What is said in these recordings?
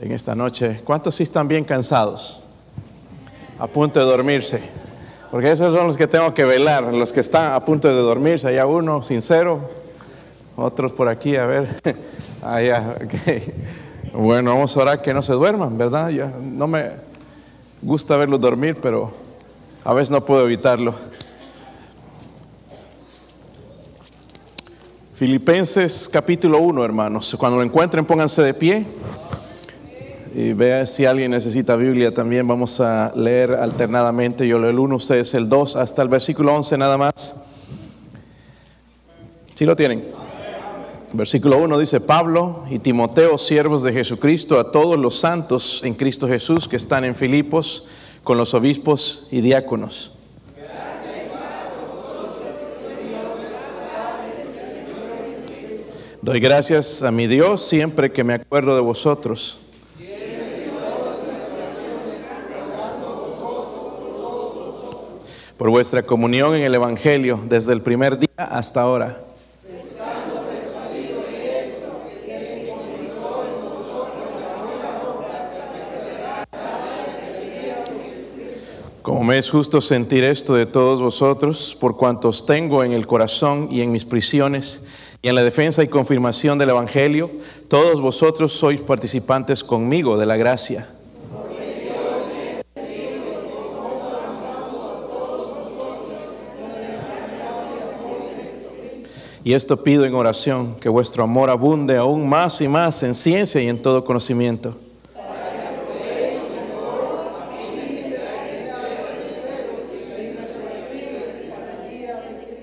en esta noche. ¿Cuántos sí están bien cansados? A punto de dormirse. Porque esos son los que tengo que velar, los que están a punto de dormirse. Allá uno sincero, otros por aquí, a ver. Allá, Bueno, vamos a orar que no se duerman, ¿verdad? Ya no me gusta verlos dormir, pero a veces no puedo evitarlo. Filipenses capítulo 1, hermanos. Cuando lo encuentren, pónganse de pie. Y vea si alguien necesita Biblia también. Vamos a leer alternadamente. Yo leo el 1, ustedes el 2, hasta el versículo 11 nada más. ¿Sí lo tienen? Versículo 1 dice, Pablo y Timoteo, siervos de Jesucristo, a todos los santos en Cristo Jesús que están en Filipos, con los obispos y diáconos. Doy gracias a mi Dios siempre que me acuerdo de vosotros. Por vuestra comunión en el Evangelio desde el primer día hasta ahora. Como me es justo sentir esto de todos vosotros, por cuantos tengo en el corazón y en mis prisiones, y en la defensa y confirmación del Evangelio, todos vosotros sois participantes conmigo de la gracia. Y esto pido en oración, que vuestro amor abunde aún más y más en ciencia y en todo conocimiento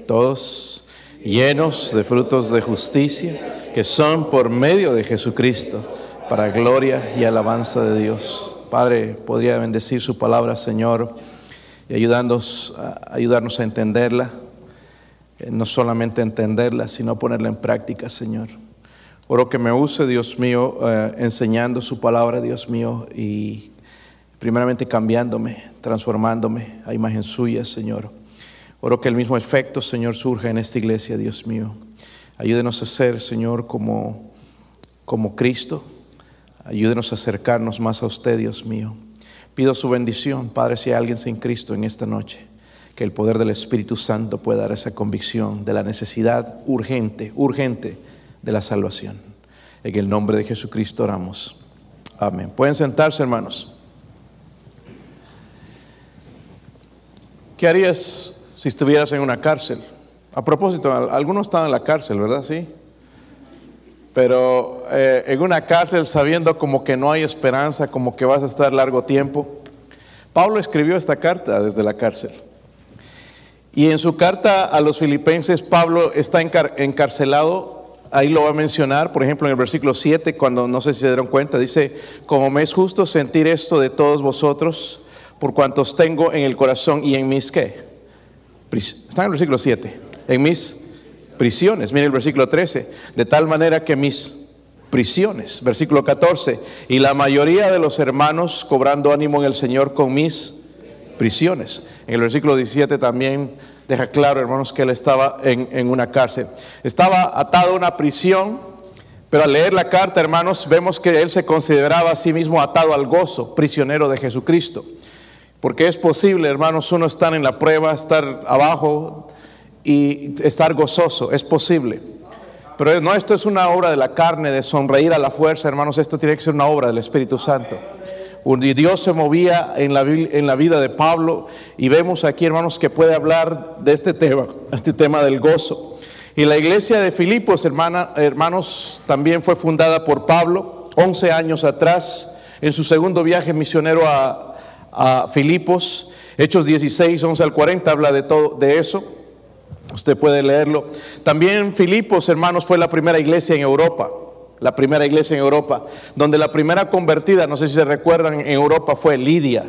todos llenos de frutos de justicia que son por medio de Jesucristo para gloria y alabanza de Dios. Padre, podría bendecir su palabra, Señor, y ayudarnos, ayudarnos a entenderla, no solamente entenderla, sino ponerla en práctica, Señor. Oro que me use, Dios mío, eh, enseñando su palabra, Dios mío, y primeramente cambiándome, transformándome a imagen suya, Señor. Oro que el mismo efecto, Señor, surja en esta iglesia, Dios mío. Ayúdenos a ser, Señor, como, como Cristo. Ayúdenos a acercarnos más a usted, Dios mío. Pido su bendición, Padre, si hay alguien sin Cristo en esta noche, que el poder del Espíritu Santo pueda dar esa convicción de la necesidad urgente, urgente de la salvación. En el nombre de Jesucristo oramos. Amén. Pueden sentarse, hermanos. ¿Qué harías si estuvieras en una cárcel. A propósito, algunos están en la cárcel, ¿verdad? Sí. Pero eh, en una cárcel sabiendo como que no hay esperanza, como que vas a estar largo tiempo. Pablo escribió esta carta desde la cárcel. Y en su carta a los filipenses, Pablo está encarcelado, ahí lo va a mencionar, por ejemplo, en el versículo 7, cuando no sé si se dieron cuenta, dice, como me es justo sentir esto de todos vosotros, por cuantos tengo en el corazón y en mis qué está en el versículo 7. En mis prisiones. Mire el versículo 13. De tal manera que mis prisiones. Versículo 14. Y la mayoría de los hermanos cobrando ánimo en el Señor con mis prisiones. En el versículo 17 también deja claro, hermanos, que él estaba en, en una cárcel. Estaba atado a una prisión. Pero al leer la carta, hermanos, vemos que él se consideraba a sí mismo atado al gozo, prisionero de Jesucristo. Porque es posible, hermanos, uno estar en la prueba, estar abajo y estar gozoso, es posible. Pero no, esto es una obra de la carne, de sonreír a la fuerza, hermanos, esto tiene que ser una obra del Espíritu Santo. Dios se movía en la, en la vida de Pablo y vemos aquí, hermanos, que puede hablar de este tema, este tema del gozo. Y la iglesia de Filipos, hermana, hermanos, también fue fundada por Pablo 11 años atrás en su segundo viaje misionero a, a Filipos, Hechos 16, 11 al 40 habla de todo de eso. Usted puede leerlo. También Filipos, hermanos, fue la primera iglesia en Europa. La primera iglesia en Europa, donde la primera convertida, no sé si se recuerdan, en Europa fue Lidia.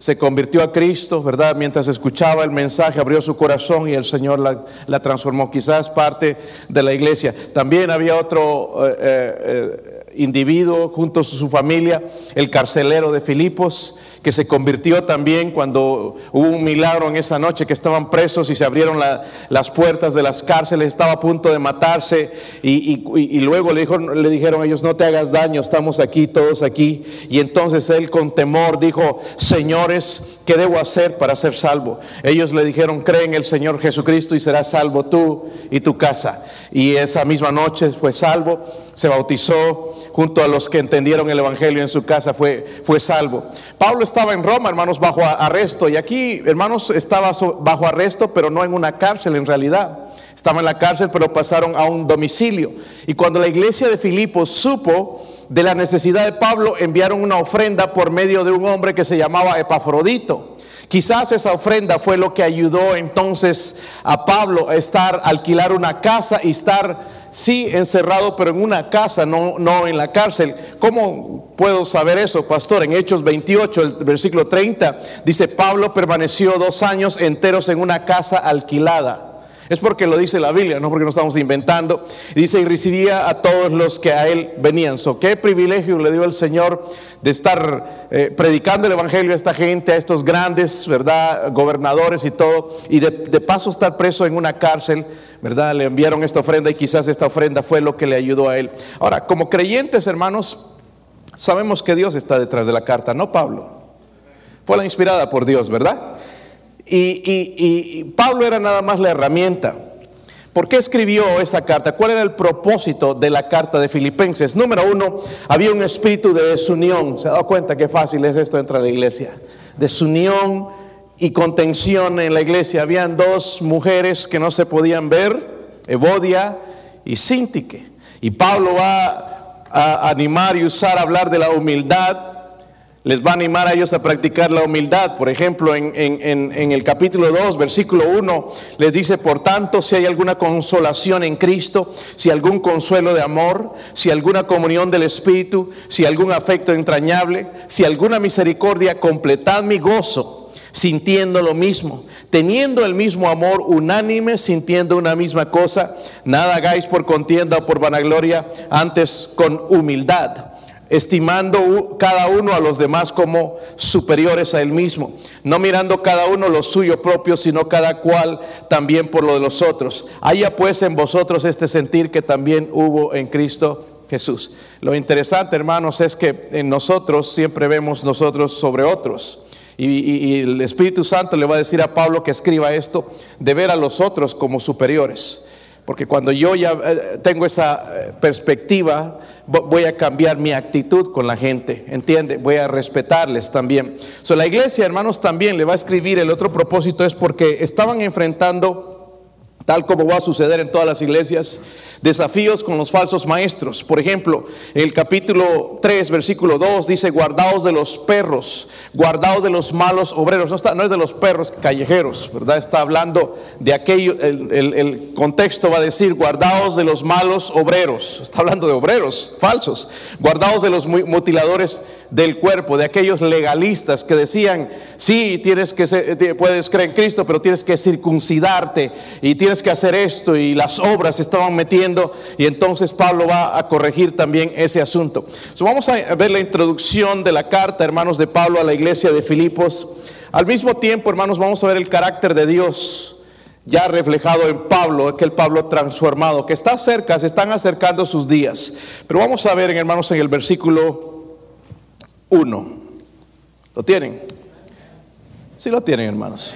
Se convirtió a Cristo, ¿verdad? Mientras escuchaba el mensaje, abrió su corazón y el Señor la, transformó. Quizás parte de la iglesia. También había otro, eh, eh, individuo junto a su familia, el carcelero de Filipos, que se convirtió también cuando hubo un milagro en esa noche que estaban presos y se abrieron las puertas de las cárceles, estaba a punto de matarse y, luego le, dijo, le dijeron ellos, no te hagas daño, estamos aquí, todos aquí. Y entonces él con temor dijo, señores, ¿qué debo hacer para ser salvo? Ellos le dijeron, cree en el Señor Jesucristo y serás salvo tú y tu casa. Y esa misma noche fue salvo, se bautizó junto a los que entendieron el Evangelio en su casa, fue, fue salvo. Pablo estaba en Roma, hermanos, bajo arresto. Y aquí, hermanos, estaba bajo arresto, pero no en una cárcel en realidad. Estaba en la cárcel, pero pasaron a un domicilio. Y cuando la iglesia de Filipos supo de la necesidad de Pablo, enviaron una ofrenda por medio de un hombre que se llamaba Epafrodito. Quizás esa ofrenda fue lo que ayudó entonces a Pablo a estar, alquilar una casa y estar sí encerrado, pero en una casa, no, no en la cárcel. ¿Cómo puedo saber eso, pastor? En Hechos 28, el versículo 30, dice, Pablo permaneció dos años enteros en una casa alquilada. Es porque lo dice la Biblia, no porque no estamos inventando. Dice, y recibía a todos los que a él venían. So, qué privilegio le dio el Señor de estar eh, predicando el Evangelio a esta gente, a estos grandes, ¿verdad? Gobernadores y todo. Y de, de paso estar preso en una cárcel ¿verdad? Le enviaron esta ofrenda y quizás esta ofrenda fue lo que le ayudó a él. Ahora, como creyentes, hermanos, sabemos que Dios está detrás de la carta, no Pablo. Fue la inspirada por Dios, ¿verdad? Y, Pablo era nada más la herramienta. ¿Por qué escribió esta carta? ¿Cuál era el propósito de la carta de Filipenses? Número uno, había un espíritu de desunión. ¿Se ha dado cuenta qué fácil es esto entre la iglesia? Desunión y contención en la iglesia. Habían dos mujeres que no se podían ver, Evodia y Sintique. Y Pablo va a animar y usar, hablar de la humildad les va a animar a ellos a practicar la humildad. Por ejemplo, en, el capítulo 2, versículo 1, les dice, por tanto, si hay alguna consolación en Cristo, si algún consuelo de amor, si alguna comunión del Espíritu, si algún afecto entrañable, si alguna misericordia, completad mi gozo sintiendo lo mismo, teniendo el mismo amor unánime, sintiendo una misma cosa. Nada hagáis por contienda o por vanagloria, antes con humildad, estimando cada uno a los demás como superiores a él mismo, no mirando cada uno lo suyo propio, sino cada cual también por lo de los otros. Haya pues en vosotros este sentir que también hubo en Cristo Jesús. Lo interesante, hermanos, es que en nosotros siempre vemos nosotros sobre otros. Y, el Espíritu Santo le va a decir a Pablo que escriba esto, de ver a los otros como superiores. Porque cuando yo ya eh, tengo esa eh, perspectiva, voy a cambiar mi actitud con la gente, ¿entiende? Voy a respetarles también. So, la iglesia, hermanos, también le va a escribir, el otro propósito es porque estaban enfrentando, tal como va a suceder en todas las iglesias, Desafíos con los falsos maestros. Por ejemplo, el capítulo 3, versículo 2 dice, guardaos de los perros, guardaos de los malos obreros. No, está, no es de los perros callejeros, ¿verdad? Está hablando de aquello, el, el contexto va a decir, guardaos de los malos obreros. Está hablando de obreros falsos. Guardaos de los mutiladores del cuerpo, de aquellos legalistas que decían, sí, tienes que ser, puedes creer en Cristo, pero tienes que circuncidarte y tienes que hacer esto y las obras se estaban metiendo y entonces Pablo va a corregir también ese asunto. vamos a ver la introducción de la carta, hermanos, de Pablo a la iglesia de Filipos. Al mismo tiempo, hermanos, vamos a ver el carácter de Dios ya reflejado en Pablo, aquel Pablo transformado, que está cerca, se están acercando sus días. Pero vamos a ver, hermanos, en el versículo uno. ¿Lo tienen? Sí lo tienen, hermanos.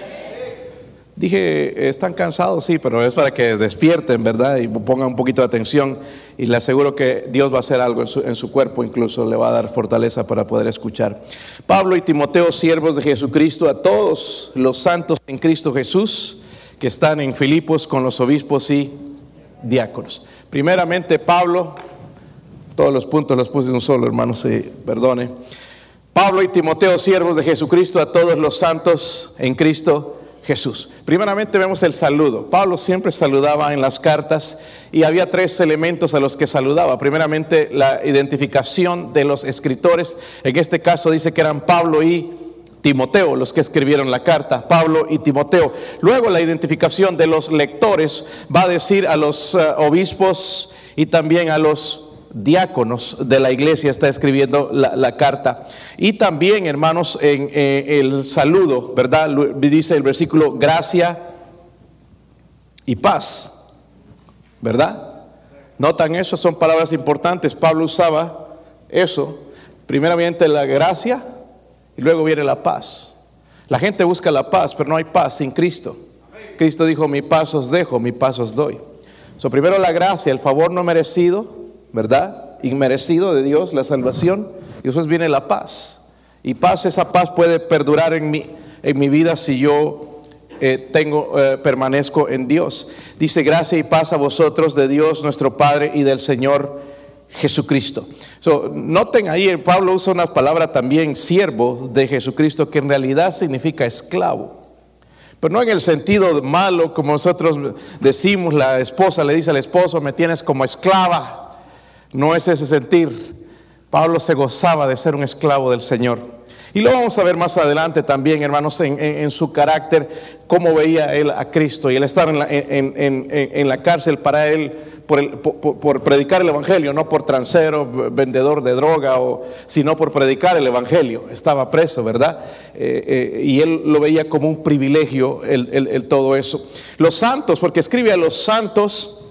Dije, están cansados, sí, pero es para que despierten, ¿verdad? Y pongan un poquito de atención. Y le aseguro que Dios va a hacer algo en su, en su, cuerpo, incluso le va a dar fortaleza para poder escuchar. Pablo y Timoteo, siervos de Jesucristo, a todos los santos en Cristo Jesús que están en Filipos con los obispos y diáconos. Primeramente, Pablo, todos los puntos los puse en un solo, hermanos, se perdone. Pablo y Timoteo, siervos de Jesucristo, a todos los santos en Cristo Jesús. Primeramente vemos el saludo. Pablo siempre saludaba en las cartas y había tres elementos a los que saludaba. Primeramente la identificación de los escritores. En este caso dice que eran Pablo y Timoteo los que escribieron la carta. Pablo y Timoteo. Luego la identificación de los lectores va a decir a los eh, obispos y también a los diáconos de la iglesia está escribiendo la, carta. Y también, hermanos, en el saludo, ¿verdad? Dice el versículo, gracia y paz, ¿verdad? Notan eso, son palabras importantes. Pablo usaba eso. Primeramente la gracia y luego viene la paz. La gente busca la paz, pero no hay paz sin Cristo. Cristo dijo, mi paz os dejo, mi paz os doy. So, primero la gracia, el favor no merecido, ¿verdad? Inmerecido de Dios, la salvación. Y después viene la paz. Y paz, esa paz puede perdurar en mi, en mi vida si yo eh, tengo, eh, permanezco en Dios. Dice, gracia y paz a vosotros de Dios nuestro Padre y del Señor Jesucristo. So, noten ahí, Pablo usa una palabra también, siervo de Jesucristo, que en realidad significa esclavo. Pero no en el sentido malo, como nosotros decimos, la esposa le dice al esposo, me tienes como esclava. No es ese sentir. Pablo se gozaba de ser un esclavo del Señor. Y lo vamos a ver más adelante también, hermanos, en, su carácter, cómo veía él a Cristo. Y él estar en la, cárcel para él por, predicar el Evangelio, no por transero, vendedor de droga, o, sino por predicar el Evangelio. Estaba preso, ¿verdad? Eh, eh, y él lo veía como un privilegio, el, todo eso. Los santos, porque escribe a los santos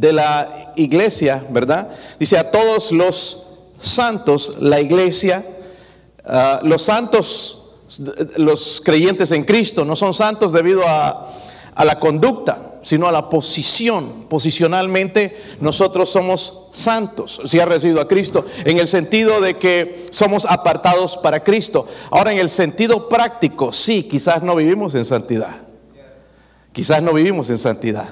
de la iglesia, ¿verdad? Dice a todos los santos, la iglesia, ah, los santos, los creyentes en Cristo, no son santos debido a, a la conducta sino a la posición. Posicionalmente nosotros somos santos, si ha recibido a Cristo, en el sentido de que somos apartados para Cristo. Ahora en el sentido práctico, sí, quizás no vivimos en santidad. Quizás no vivimos en santidad.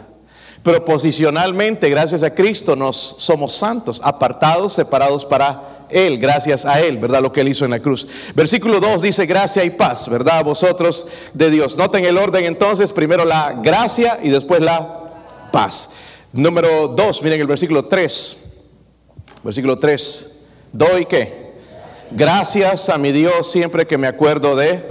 Pero posicionalmente, gracias a Cristo, nos somos santos, apartados, separados para él, gracias a Él, ¿verdad? Lo que Él hizo en la cruz. Versículo 2 dice gracia y paz, ¿verdad? Vosotros de Dios. Noten el orden entonces, primero la gracia y después la paz. Número 2, miren el versículo 3. Versículo 3. Doy qué? Gracias a mi Dios siempre que me acuerdo de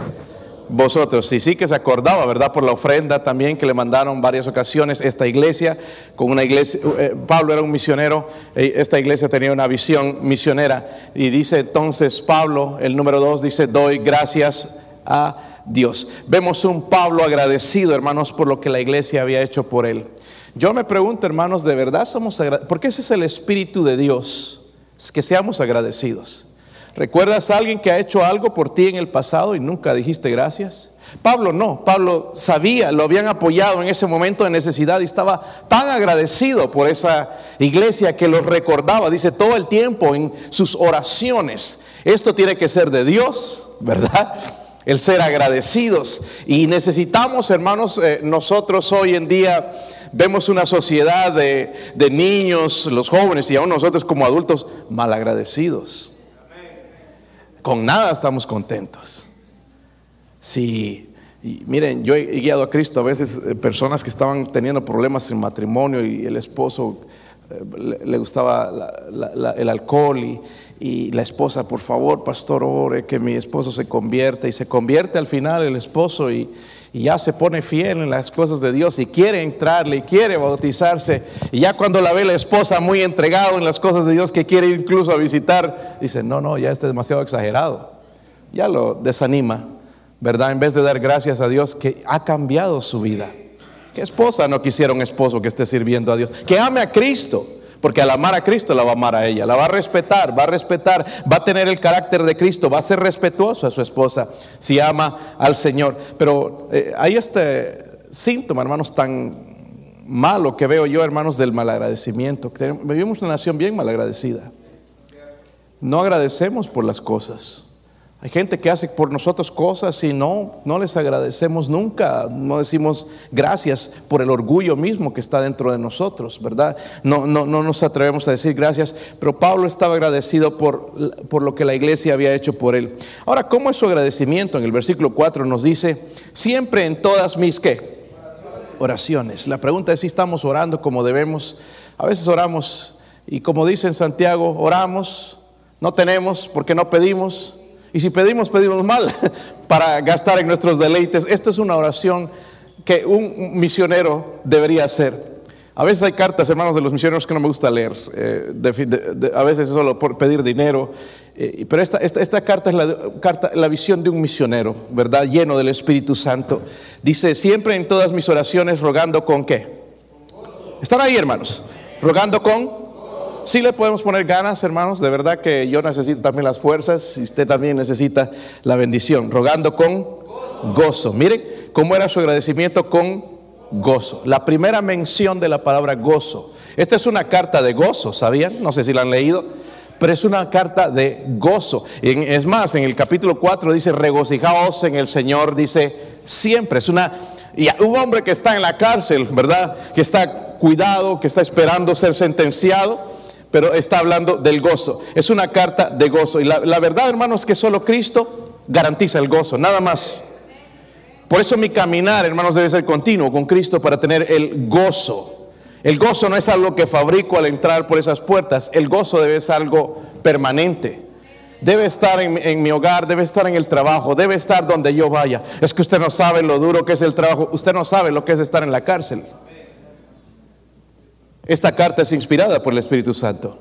vosotros. Y sí que se acordaba, ¿verdad? Por la ofrenda también que le mandaron varias ocasiones esta iglesia, con una iglesia, eh, Pablo era un misionero, eh, esta iglesia tenía una visión misionera. Y dice entonces Pablo, el número dos, dice, doy gracias a Dios. Vemos un Pablo agradecido, hermanos, por lo que la iglesia había hecho por él. Yo me pregunto, hermanos, ¿de verdad somos agradecidos? Porque ese es el Espíritu de Dios, que seamos agradecidos. ¿Recuerdas a alguien que ha hecho algo por ti en el pasado y nunca dijiste gracias? Pablo no, Pablo sabía, lo habían apoyado en ese momento de necesidad y estaba tan agradecido por esa iglesia que lo recordaba, dice todo el tiempo en sus oraciones. Esto tiene que ser de Dios, ¿verdad? El ser agradecidos. Y necesitamos, hermanos, eh, nosotros hoy en día vemos una sociedad de, niños, los jóvenes y aún nosotros como adultos malagradecidos. Con nada estamos contentos. Si, miren, yo he guiado a Cristo a veces eh, personas que estaban teniendo problemas en matrimonio y el esposo eh, le, gustaba el alcohol y, y la esposa, por favor, pastor, ore que mi esposo se convierta y se convierte al final el esposo y, y ya se pone fiel en las cosas de Dios y quiere entrarle y quiere bautizarse. Y ya cuando la ve la esposa muy entregado en las cosas de Dios que quiere incluso a visitar, dice, no, no, ya está demasiado exagerado. Ya lo desanima, ¿verdad? En vez de dar gracias a Dios que ha cambiado su vida. ¿Qué esposa no quisiera un esposo que esté sirviendo a Dios? Que ame a Cristo porque al amar a Cristo la va a amar a ella, la va a respetar, va a respetar, va a tener el carácter de Cristo, va a ser respetuoso a su esposa si ama al Señor. Pero eh, hay este síntoma, hermanos, tan malo que veo yo, hermanos, del malagradecimiento. Vivimos una nación bien malagradecida. No agradecemos por las cosas. Hay gente que hace por nosotros cosas y no, no les agradecemos nunca, no decimos gracias por el orgullo mismo que está dentro de nosotros, ¿verdad? No, no, no nos atrevemos a decir gracias, pero Pablo estaba agradecido por, por lo que la iglesia había hecho por él. Ahora, ¿cómo es su agradecimiento? En el versículo 4 nos dice, siempre en todas mis qué? Oraciones. La pregunta es si estamos orando como debemos. A veces oramos y como dice en Santiago, oramos, no tenemos porque no pedimos y si pedimos, pedimos mal para gastar en nuestros deleites. Esto es una oración que un misionero debería hacer. A veces hay cartas, hermanos, de los misioneros que no me gusta leer. Eh, a veces es solo por pedir dinero. Eh, pero esta, esta, carta es la, carta, la visión de un misionero, ¿verdad? Lleno del Espíritu Santo. Dice, siempre en todas mis oraciones rogando con qué. ¿Están ahí, hermanos? Rogando con... Sí le podemos poner ganas, hermanos. De verdad que yo necesito también las fuerzas y usted también necesita la bendición. Rogando con gozo. Miren cómo era su agradecimiento con gozo. La primera mención de la palabra gozo. Esta es una carta de gozo, ¿sabían? No sé si la han leído, pero es una carta de gozo. Es más, en el capítulo 4 dice, regocijaos en el Señor, dice siempre. Es una... Y un hombre que está en la cárcel, ¿verdad? Que está cuidado, que está esperando ser sentenciado, pero está hablando del gozo. Es una carta de gozo. Y la, la verdad, hermanos, es que solo Cristo garantiza el gozo, nada más. Por eso mi caminar, hermanos, debe ser continuo con Cristo para tener el gozo. El gozo no es algo que fabrico al entrar por esas puertas, el gozo debe ser algo permanente. Debe estar en, mi hogar, debe estar en el trabajo, debe estar donde yo vaya. Es que usted no sabe lo duro que es el trabajo, usted no sabe lo que es estar en la cárcel. Esta carta es inspirada por el Espíritu Santo.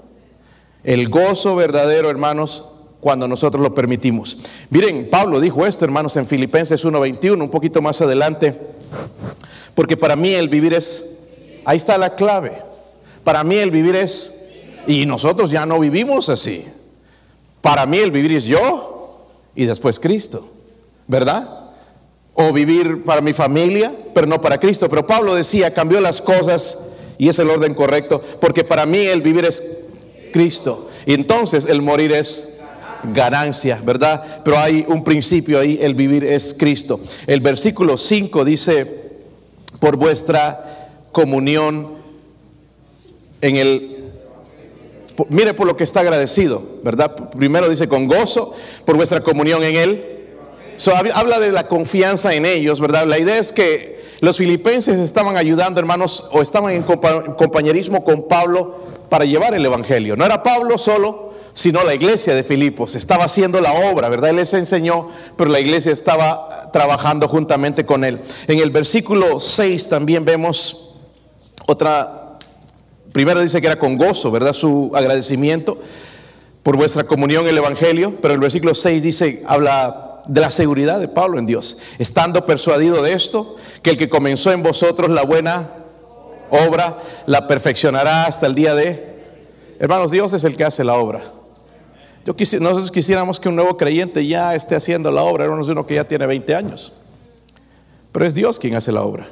El gozo verdadero, hermanos, cuando nosotros lo permitimos. Miren, Pablo dijo esto, hermanos, en Filipenses 1:21, un poquito más adelante, porque para mí el vivir es, ahí está la clave, para mí el vivir es, y nosotros ya no vivimos así, para mí el vivir es yo y después Cristo, ¿verdad? O vivir para mi familia, pero no para Cristo. Pero Pablo decía, cambió las cosas y es el orden correcto, porque para mí el vivir es Cristo. Y entonces el morir es ganancia, ¿verdad? Pero hay un principio ahí, el vivir es Cristo. El versículo 5 dice, por vuestra comunión en el... Mire por lo que está agradecido, ¿verdad? Primero dice con gozo, por vuestra comunión en Él. Habla de la confianza en ellos, ¿verdad? La idea es que los filipenses estaban ayudando, hermanos, o estaban en compañerismo con Pablo para llevar el Evangelio. No era Pablo solo, sino la iglesia de Filipos. Estaba haciendo la obra, ¿verdad? Él les enseñó, pero la iglesia estaba trabajando juntamente con él. En el versículo 6 también vemos otra, primero dice que era con gozo, ¿verdad? Su agradecimiento por vuestra comunión en el Evangelio, pero el versículo 6 dice, habla de la seguridad de Pablo en Dios, estando persuadido de esto, que el que comenzó en vosotros la buena obra, la perfeccionará hasta el día de... Hermanos, Dios es el que hace la obra. Yo nosotros quisiéramos que un nuevo creyente ya esté haciendo la obra, no uno que ya tiene 20 años. Pero es Dios quien hace la obra.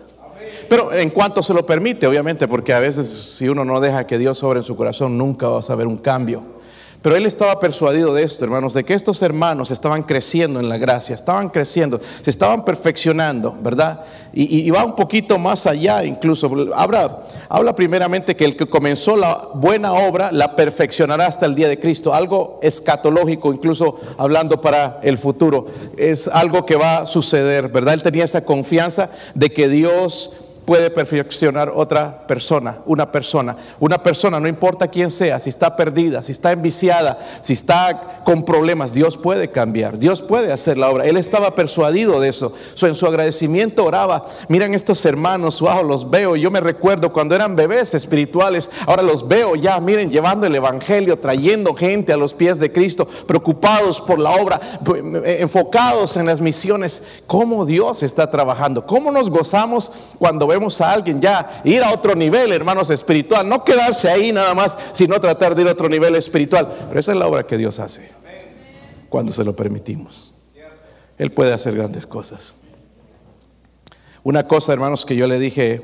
Pero en cuanto se lo permite, obviamente, porque a veces si uno no deja que Dios sobre en su corazón, nunca va a saber un cambio. Pero él estaba persuadido de esto, hermanos, de que estos hermanos estaban creciendo en la gracia, estaban creciendo, se estaban perfeccionando, ¿verdad? Y, va un poquito más allá incluso. Habla, habla primeramente que el que comenzó la buena obra la perfeccionará hasta el día de Cristo. Algo escatológico, incluso hablando para el futuro. Es algo que va a suceder, ¿verdad? Él tenía esa confianza de que Dios puede perfeccionar otra persona, una persona. Una persona, no importa quién sea, si está perdida, si está enviciada, si está con problemas, Dios puede cambiar, Dios puede hacer la obra. Él estaba persuadido de eso. en su agradecimiento oraba, miren estos hermanos, wow, los veo. Yo me recuerdo cuando eran bebés espirituales, ahora los veo ya, miren, llevando el Evangelio, trayendo gente a los pies de Cristo, preocupados por la obra, enfocados en las misiones. ¿Cómo Dios está trabajando? ¿Cómo nos gozamos cuando vemos a alguien ya ir a otro nivel, hermanos, espiritual. No quedarse ahí nada más, sino tratar de ir a otro nivel espiritual. Pero esa es la obra que Dios hace cuando se lo permitimos. Él puede hacer grandes cosas. Una cosa, hermanos, que yo le dije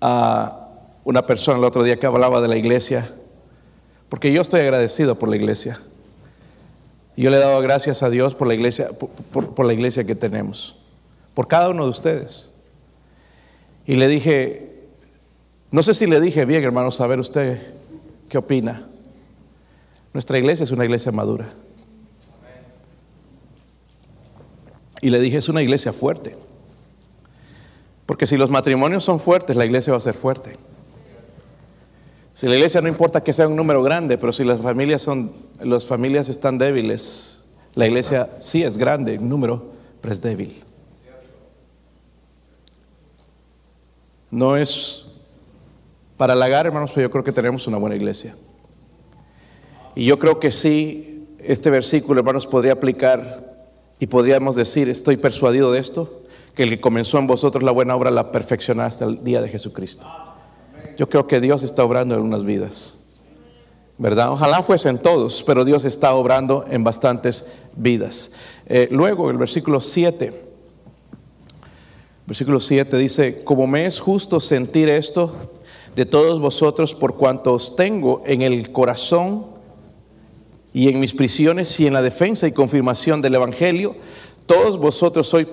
a una persona el otro día que hablaba de la iglesia, porque yo estoy agradecido por la iglesia. Yo le he dado gracias a Dios por la iglesia, por la iglesia que tenemos, por cada uno de ustedes. Y le dije, no sé si le dije bien, hermano, saber usted qué opina. Nuestra iglesia es una iglesia madura. Y le dije, es una iglesia fuerte. Porque si los matrimonios son fuertes, la iglesia va a ser fuerte. Si la iglesia no importa que sea un número grande, pero si las familias son, las familias están débiles, la iglesia sí es grande en número, pero es débil. No es Para halagar, hermanos, pues yo creo que tenemos una buena iglesia. Y yo creo que sí, este versículo, hermanos, podría aplicar y podríamos decir, estoy persuadido de esto, que el que comenzó en vosotros la buena obra la perfeccionará hasta el día de Jesucristo. Yo creo que Dios está obrando en unas vidas. ¿Verdad? Ojalá fuesen todos, pero Dios está obrando en bastantes vidas. Eh, luego, el versículo 7. Versículo 7 dice, como me es justo sentir esto de todos vosotros por cuanto os tengo en el corazón y en mis prisiones y en la defensa y confirmación del Evangelio, todos vosotros sois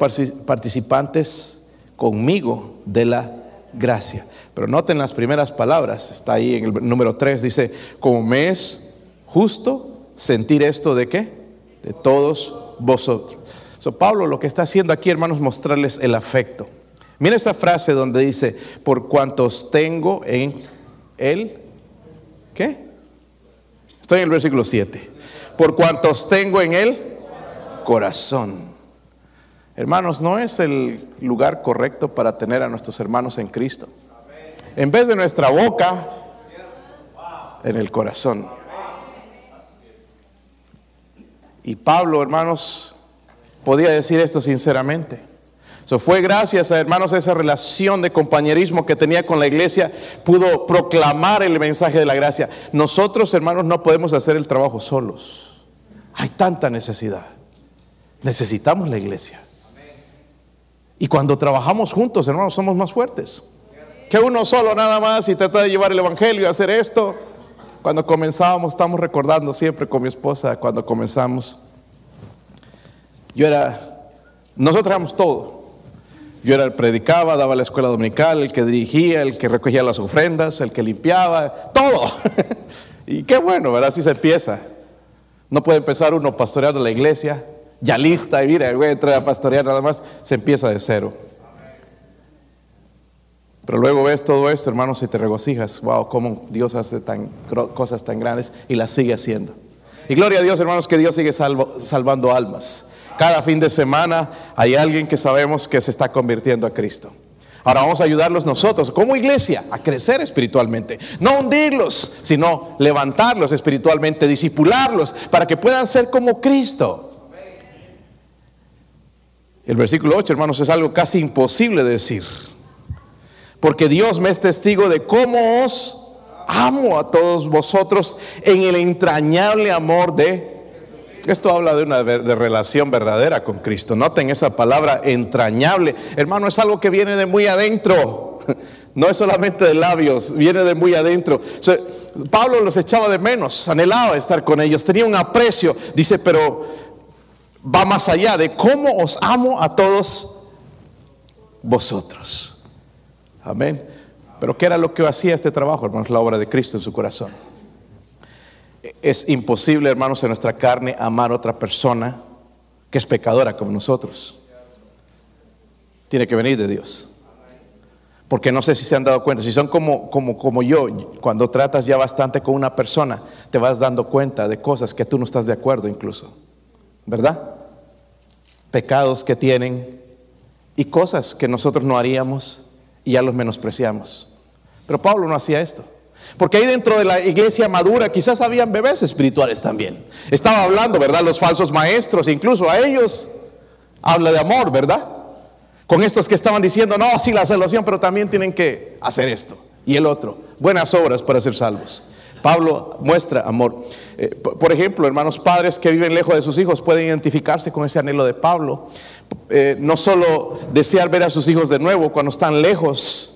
participantes conmigo de la gracia. Pero noten las primeras palabras, está ahí en el número 3, dice, como me es justo sentir esto de qué? De todos vosotros. Pablo lo que está haciendo aquí, hermanos, mostrarles el afecto. Mira esta frase donde dice, por cuantos tengo en él, ¿qué? Estoy en el versículo 7. Por cuantos tengo en él corazón. Hermanos, no es el lugar correcto para tener a nuestros hermanos en Cristo. En vez de nuestra boca, en el corazón. Y Pablo, hermanos, podía decir esto sinceramente. So, fue gracias a hermanos a esa relación de compañerismo que tenía con la iglesia, pudo proclamar el mensaje de la gracia. Nosotros, hermanos, no podemos hacer el trabajo solos. Hay tanta necesidad. Necesitamos la iglesia. Y cuando trabajamos juntos, hermanos, somos más fuertes. Que uno solo nada más y trata de llevar el Evangelio y hacer esto. Cuando comenzábamos, estamos recordando siempre con mi esposa, cuando comenzamos, yo era, nosotros éramos todo. Yo era el predicaba, daba la escuela dominical, el que dirigía, el que recogía las ofrendas, el que limpiaba, todo. y qué bueno, ¿verdad? Así se empieza. No puede empezar uno pastoreando la iglesia ya lista y mira, voy a entrar a pastorear nada más, se empieza de cero. Pero luego ves todo esto, hermanos, y te regocijas. Wow, cómo Dios hace tan, cosas tan grandes y las sigue haciendo. Y gloria a Dios, hermanos, que Dios sigue salvando almas. Cada fin de semana hay alguien que sabemos que se está convirtiendo a Cristo. Ahora vamos a ayudarlos nosotros como iglesia a crecer espiritualmente. No hundirlos, sino levantarlos espiritualmente, disipularlos para que puedan ser como Cristo. El versículo 8, hermanos, es algo casi imposible de decir. Porque Dios me es testigo de cómo os amo a todos vosotros en el entrañable amor de... Esto habla de una de relación verdadera con Cristo. Noten esa palabra entrañable. Hermano, es algo que viene de muy adentro. No es solamente de labios, viene de muy adentro. Pablo los echaba de menos, anhelaba estar con ellos, tenía un aprecio. Dice, pero va más allá de cómo os amo a todos vosotros. Amén. Pero ¿qué era lo que hacía este trabajo, hermanos? La obra de Cristo en su corazón. Es imposible, hermanos, en nuestra carne amar a otra persona que es pecadora como nosotros. Tiene que venir de Dios. Porque no sé si se han dado cuenta, si son como, como, como yo, cuando tratas ya bastante con una persona, te vas dando cuenta de cosas que tú no estás de acuerdo incluso. ¿Verdad? pecados que tienen y cosas que nosotros no haríamos y ya los menospreciamos. Pero Pablo no hacía esto. Porque ahí dentro de la iglesia madura quizás habían bebés espirituales también. Estaba hablando, ¿verdad? Los falsos maestros, incluso a ellos habla de amor, ¿verdad? Con estos que estaban diciendo, no, sí, la salvación, pero también tienen que hacer esto y el otro. Buenas obras para ser salvos. Pablo muestra amor. Eh, por ejemplo, hermanos padres que viven lejos de sus hijos pueden identificarse con ese anhelo de Pablo. Eh, no solo desear ver a sus hijos de nuevo cuando están lejos,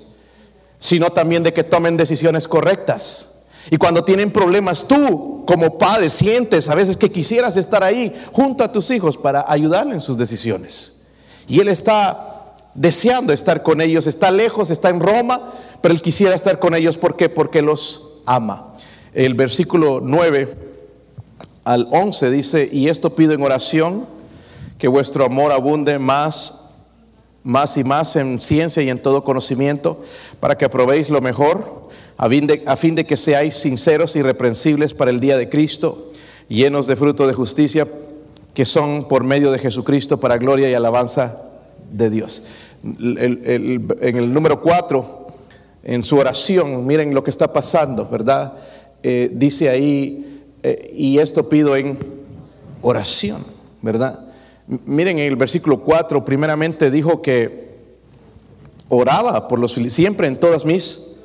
sino también de que tomen decisiones correctas. Y cuando tienen problemas, tú como padre sientes a veces que quisieras estar ahí junto a tus hijos para ayudarle en sus decisiones. Y él está deseando estar con ellos, está lejos, está en Roma, pero él quisiera estar con ellos. ¿Por qué? Porque los ama el versículo 9 al 11 dice, y esto pido en oración, que vuestro amor abunde más, más y más en ciencia y en todo conocimiento, para que aprobéis lo mejor, a fin de, a fin de que seáis sinceros y reprensibles para el día de Cristo, llenos de fruto de justicia, que son por medio de Jesucristo para gloria y alabanza de Dios. en el número 4 en su oración, miren lo que está pasando, ¿verdad? Eh, dice ahí, eh, y esto pido en oración, ¿verdad? Miren en el versículo 4, primeramente dijo que oraba por los siempre en todas mis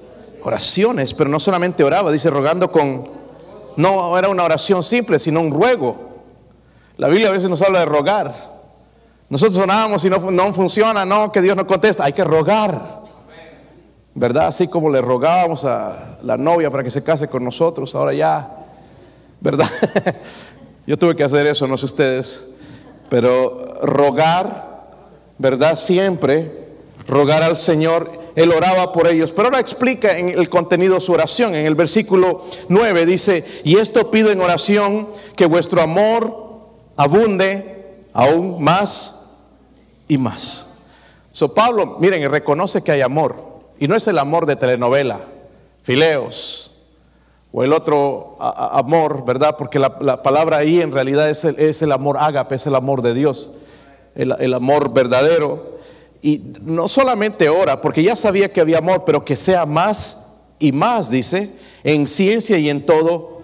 oraciones, pero no solamente oraba, dice rogando con, no era una oración simple, sino un ruego. La Biblia a veces nos habla de rogar. Nosotros orábamos y no, no funciona, no, que Dios no contesta, hay que rogar. ¿verdad? Así como le rogábamos a la novia para que se case con nosotros, ahora ya, ¿verdad? Yo tuve que hacer eso, no sé ustedes, pero rogar, ¿verdad? Siempre, rogar al Señor, Él oraba por ellos, pero ahora explica en el contenido su oración, en el versículo 9 dice, y esto pido en oración, que vuestro amor abunde aún más y más. So Pablo, miren, reconoce que hay amor. Y no es el amor de telenovela, fileos, o el otro amor, ¿verdad? Porque la, palabra ahí en realidad es el, es el, amor ágape, es el amor de Dios, el, el amor verdadero. Y no solamente ora, porque ya sabía que había amor, pero que sea más y más, dice, en ciencia y en todo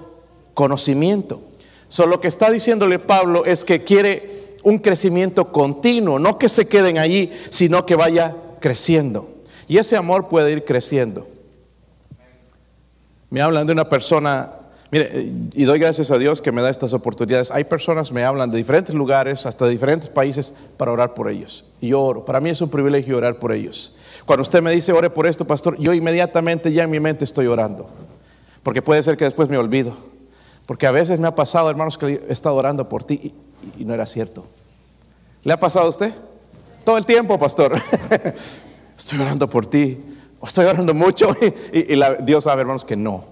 conocimiento. Solo lo que está diciéndole Pablo es que quiere un crecimiento continuo, no que se queden allí, sino que vaya creciendo. Y ese amor puede ir creciendo. Me hablan de una persona, mire, y doy gracias a Dios que me da estas oportunidades. Hay personas me hablan de diferentes lugares, hasta diferentes países, para orar por ellos. Y yo oro. Para mí es un privilegio orar por ellos. Cuando usted me dice, ore por esto, pastor, yo inmediatamente ya en mi mente estoy orando. Porque puede ser que después me olvido. Porque a veces me ha pasado, hermanos, que he estado orando por ti y, no era cierto. ¿Le ha pasado a usted? Todo el tiempo, pastor. estoy orando por ti, estoy orando mucho y, Dios sabe, hermanos, que no.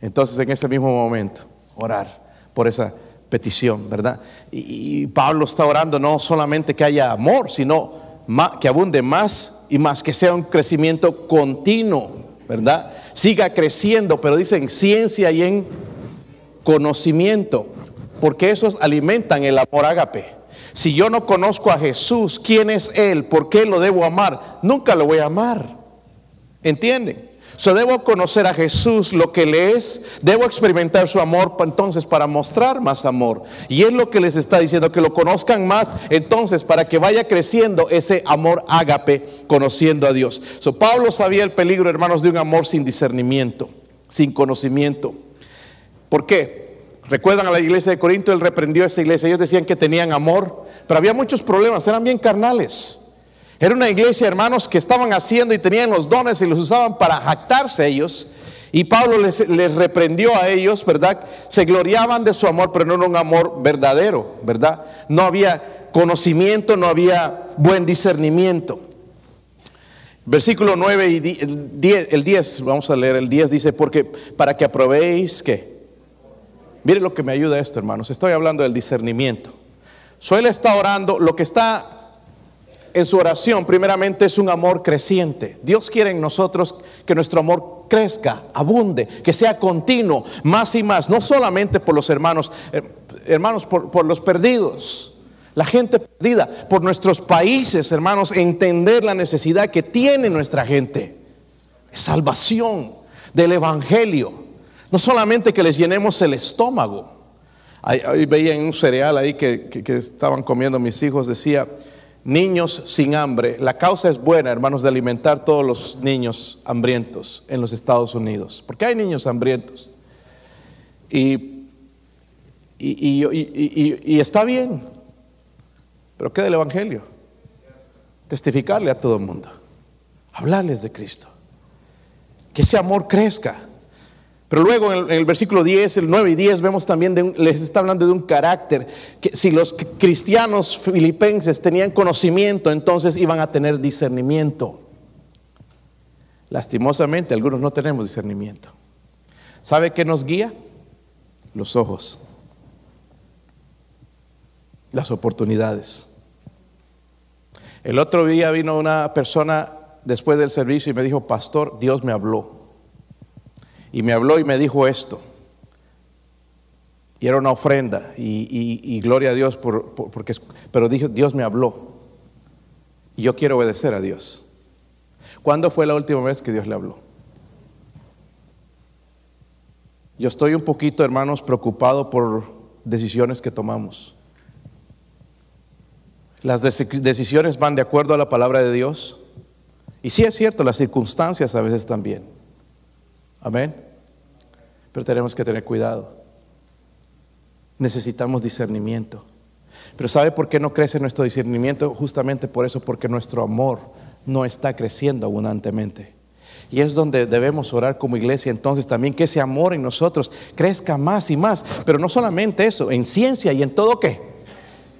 Entonces, en ese mismo momento, orar por esa petición, ¿verdad? Y, Pablo está orando no solamente que haya amor, sino que abunde más y más, que sea un crecimiento continuo, ¿verdad? Siga creciendo, pero dice en ciencia y en conocimiento, porque esos alimentan el amor ágape. Si yo no conozco a Jesús, ¿quién es Él? ¿Por qué lo debo amar? Nunca lo voy a amar. ¿Entienden? So debo conocer a Jesús lo que Él es, debo experimentar su amor entonces para mostrar más amor. Y es lo que les está diciendo, que lo conozcan más entonces para que vaya creciendo ese amor ágape conociendo a Dios. So Pablo sabía el peligro, hermanos, de un amor sin discernimiento, sin conocimiento. ¿Por qué? Recuerdan a la iglesia de Corinto, él reprendió a esa iglesia. Ellos decían que tenían amor, pero había muchos problemas, eran bien carnales. Era una iglesia, hermanos, que estaban haciendo y tenían los dones y los usaban para jactarse ellos. Y Pablo les, reprendió a ellos, ¿verdad? Se gloriaban de su amor, pero no era un amor verdadero, ¿verdad? No había conocimiento, no había buen discernimiento. Versículo 9 y 10, el 10, vamos a leer el 10, dice, porque para que aprobéis que Mire lo que me ayuda esto, hermanos. Estoy hablando del discernimiento. Suele está orando, lo que está en su oración primeramente es un amor creciente. Dios quiere en nosotros que nuestro amor crezca, abunde, que sea continuo, más y más, no solamente por los hermanos, hermanos, por, por los perdidos, la gente perdida, por nuestros países, hermanos, entender la necesidad que tiene nuestra gente. Salvación del Evangelio. No solamente que les llenemos el estómago. Ahí, veía en un cereal ahí que, estaban comiendo mis hijos, decía, niños sin hambre. La causa es buena, hermanos, de alimentar todos los niños hambrientos en los Estados Unidos. Porque hay niños hambrientos. Y, y, está bien. Pero ¿qué del Evangelio? Testificarle a todo el mundo. Hablarles de Cristo. Que ese amor crezca. Pero luego en el, versículo 10, el 9 y 10 vemos también, les está hablando de un carácter, que si los cristianos filipenses tenían conocimiento, entonces iban a tener discernimiento. Lastimosamente, algunos no tenemos discernimiento. ¿Sabe qué nos guía? Los ojos, las oportunidades. El otro día vino una persona después del servicio y me dijo, pastor, Dios me habló. Y me habló y me dijo esto. Y era una ofrenda. Y, gloria a Dios, por, porque, pero dijo, Dios me habló. Y yo quiero obedecer a Dios. ¿Cuándo fue la última vez que Dios le habló? Yo estoy un poquito, hermanos, preocupado por decisiones que tomamos. Las decisiones van de acuerdo a la palabra de Dios. Y sí es cierto, las circunstancias a veces también. Amén. Pero tenemos que tener cuidado. Necesitamos discernimiento. Pero ¿sabe por qué no crece nuestro discernimiento? Justamente por eso, porque nuestro amor no está creciendo abundantemente. Y es donde debemos orar como iglesia entonces también que ese amor en nosotros crezca más y más. Pero no solamente eso, en ciencia y en todo qué.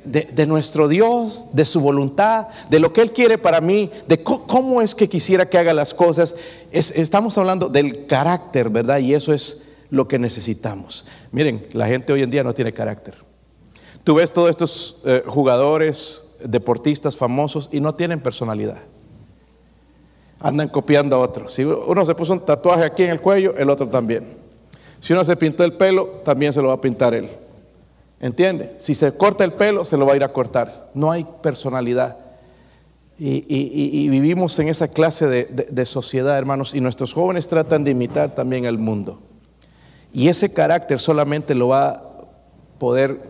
De, nuestro Dios, de su voluntad, de lo que Él quiere para mí, de cómo es que quisiera que haga las cosas. estamos hablando del carácter, ¿verdad? Y eso es lo que necesitamos. Miren, la gente hoy en día no tiene carácter. Tú ves todos estos eh, jugadores, deportistas famosos y no tienen personalidad. Andan copiando a otros. Si uno se puso un tatuaje aquí en el cuello, el otro también. Si uno se pintó el pelo, también se lo va a pintar él. ¿Entiende? Si se corta el pelo, se lo va a ir a cortar. No hay personalidad. Y, vivimos en esa clase de sociedad, hermanos, y nuestros jóvenes tratan de imitar también al mundo. Y ese carácter solamente lo va a poder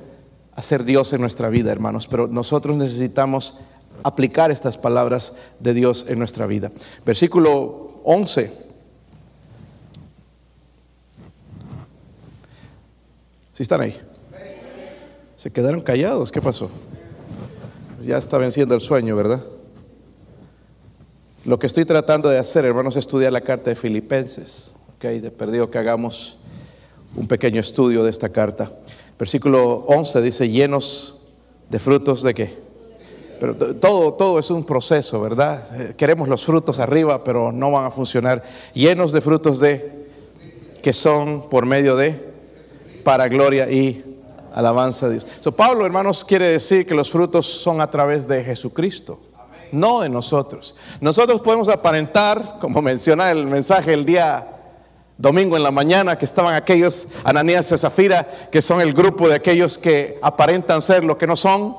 hacer Dios en nuestra vida, hermanos. Pero nosotros necesitamos aplicar estas palabras de Dios en nuestra vida. Versículo 11. ¿Sí están ahí? Se quedaron callados. ¿Qué pasó? Ya está venciendo el sueño, ¿verdad? Lo que estoy tratando de hacer, hermanos, es estudiar la carta de Filipenses. Ok, de perdido que hagamos un pequeño estudio de esta carta. Versículo 11 dice, llenos de frutos de qué? Pero todo, todo es un proceso, ¿verdad? Eh, queremos los frutos arriba, pero no van a funcionar. Llenos de frutos de, que son por medio de, para gloria y alabanza de Dios. So, Pablo, hermanos, quiere decir que los frutos son a través de Jesucristo, no de nosotros. Nosotros podemos aparentar, como menciona el mensaje el día domingo en la mañana, que estaban aquellos, Ananías y Zafira, que son el grupo de aquellos que aparentan ser lo que no son,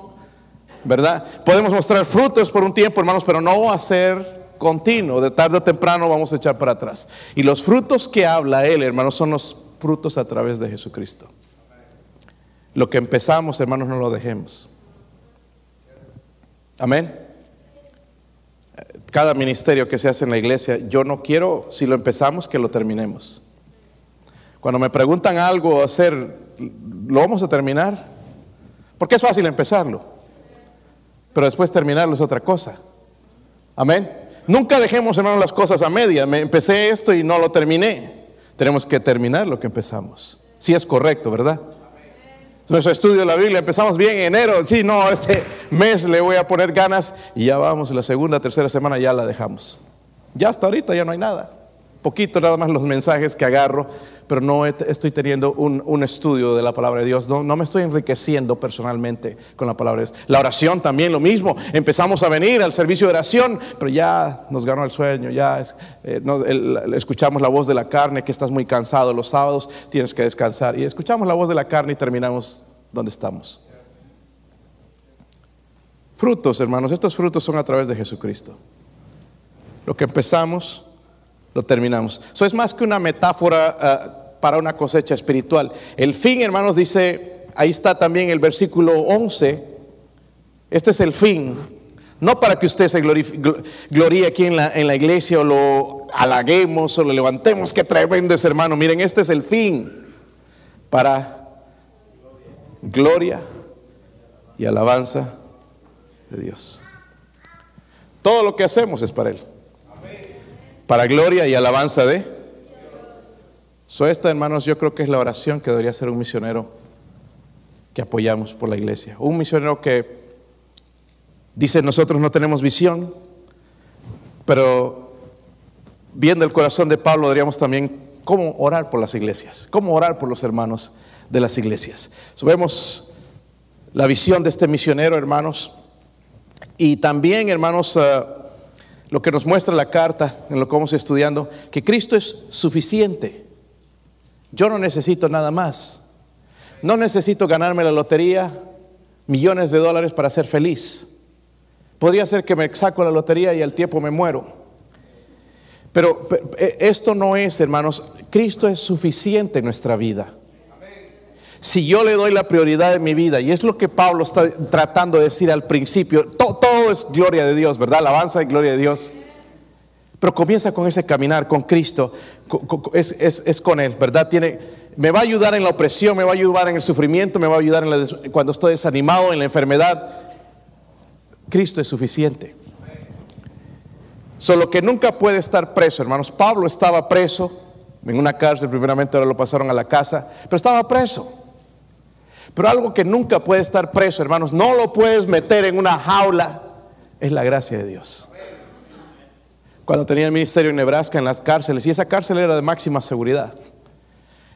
¿verdad? Podemos mostrar frutos por un tiempo, hermanos, pero no va a ser continuo, de tarde o temprano vamos a echar para atrás. Y los frutos que habla él, hermanos, son los frutos a través de Jesucristo. Lo que empezamos, hermanos, no lo dejemos. Amén cada ministerio que se hace en la iglesia, yo no quiero, si lo empezamos, que lo terminemos. Cuando me preguntan algo hacer, ¿lo vamos a terminar? Porque es fácil empezarlo, pero después terminarlo es otra cosa. Amén. Nunca dejemos, hermano, las cosas a media. Me empecé esto y no lo terminé. Tenemos que terminar lo que empezamos. Si es correcto, ¿verdad? Nuestro estudio de la Biblia empezamos bien en enero. Sí, no, este mes le voy a poner ganas y ya vamos, la segunda, tercera semana ya la dejamos. Ya hasta ahorita ya no hay nada. Poquito nada más los mensajes que agarro pero no estoy teniendo un, estudio de la palabra de Dios, no, me estoy enriqueciendo personalmente con la palabra de Dios. La oración también lo mismo, empezamos a venir al servicio de oración, pero ya nos ganó el sueño, ya eh, escuchamos la voz de la carne, que estás muy cansado los sábados, tienes que descansar, y escuchamos la voz de la carne y terminamos donde estamos. Frutos, hermanos, estos frutos son a través de Jesucristo. Lo que empezamos lo terminamos. Eso es más que una metáfora eh, para una cosecha espiritual. El fin, hermanos, dice, ahí está también el versículo 11, este es el fin. No para que usted se gloríe aquí en la, en la iglesia o lo halaguemos o lo levantemos, qué tremendo es hermano. Miren, este es el fin para gloria y alabanza de Dios. Todo lo que hacemos es para Él para gloria y alabanza de. So esta, hermanos, yo creo que es la oración que debería ser un misionero que apoyamos por la iglesia. Un misionero que dice, nosotros no tenemos visión, pero viendo el corazón de Pablo, deberíamos también cómo orar por las iglesias, cómo orar por los hermanos de las iglesias. vemos la visión de este misionero, hermanos, y también, hermanos, uh, lo que nos muestra la carta, en lo que vamos estudiando, que Cristo es suficiente. Yo no necesito nada más. No necesito ganarme la lotería, millones de dólares para ser feliz. Podría ser que me saco la lotería y al tiempo me muero. Pero, esto no es, hermanos, Cristo es suficiente en nuestra vida. Si yo le doy la prioridad de mi vida, y es lo que Pablo está tratando de decir al principio, to- todo, es gloria de Dios, ¿verdad? Alabanza y gloria de Dios. Pero comienza con ese caminar con Cristo, es, es- es con Él, ¿verdad? Tiene, me va a ayudar en la opresión, me va a ayudar en el sufrimiento, me va a ayudar en la cuando estoy desanimado, en la enfermedad. Cristo es suficiente. Solo que nunca puede estar preso, hermanos. Pablo estaba preso en una cárcel, primeramente ahora lo pasaron a la casa, pero estaba preso. Pero algo que nunca puede estar preso, hermanos, no lo puedes meter en una jaula, es la gracia de Dios. Cuando tenía el ministerio en Nebraska, en las cárceles, y esa cárcel era de máxima seguridad.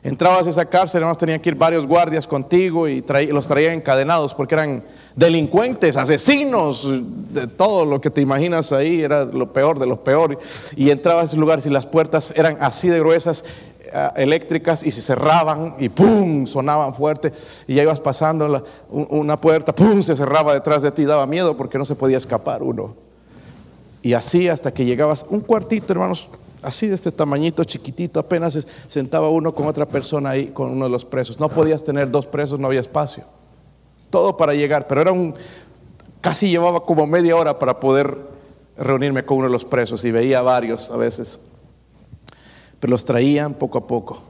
Entrabas a esa cárcel, hermanos, tenían que ir varios guardias contigo y los traían encadenados porque eran delincuentes, asesinos, de todo lo que te imaginas ahí, era lo peor de lo peor. Y entrabas a esos lugares y las puertas eran así de gruesas, eh, eléctricas, y se cerraban y ¡pum! sonaban fuerte. Y ya ibas pasando una puerta, ¡pum! se cerraba detrás de ti, daba miedo porque no se podía escapar uno. Y así hasta que llegabas un cuartito, hermanos, así de este tamañito, chiquitito, apenas se sentaba uno con otra persona ahí, con uno de los presos. No podías tener dos presos, no había espacio. Todo para llegar, pero era un, casi llevaba como media hora para poder reunirme con uno de los presos y veía varios a veces. Pero los traían poco a poco.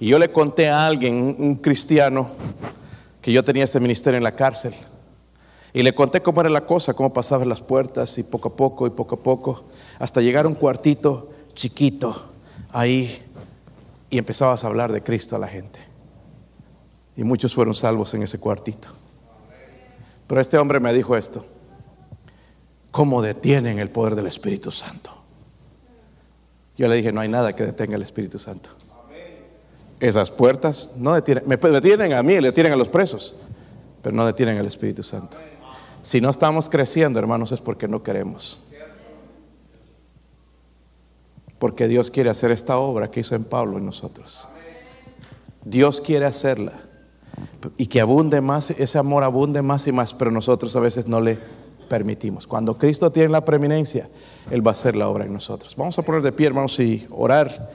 Y yo le conté a alguien, un- cristiano, que yo tenía este ministerio en la cárcel. Y le conté cómo era la cosa, cómo pasaban las puertas y poco a poco y poco a poco, hasta llegar a un cuartito chiquito ahí y empezabas a hablar de Cristo a la gente. Y muchos fueron salvos en ese cuartito. Pero este hombre me dijo esto, ¿cómo detienen el poder del Espíritu Santo? Yo le dije, no hay nada que detenga el Espíritu Santo. Esas puertas no detienen, me detienen a mí, le detienen a los presos, pero no detienen al Espíritu Santo. Si no estamos creciendo, hermanos, es porque no queremos. Porque Dios quiere hacer esta obra que hizo en Pablo en nosotros. Dios quiere hacerla. Y que abunde más, ese amor abunde más y más, pero nosotros a veces no le permitimos. Cuando Cristo tiene la preeminencia, Él va a hacer la obra en nosotros. Vamos a poner de pie, hermanos, y orar.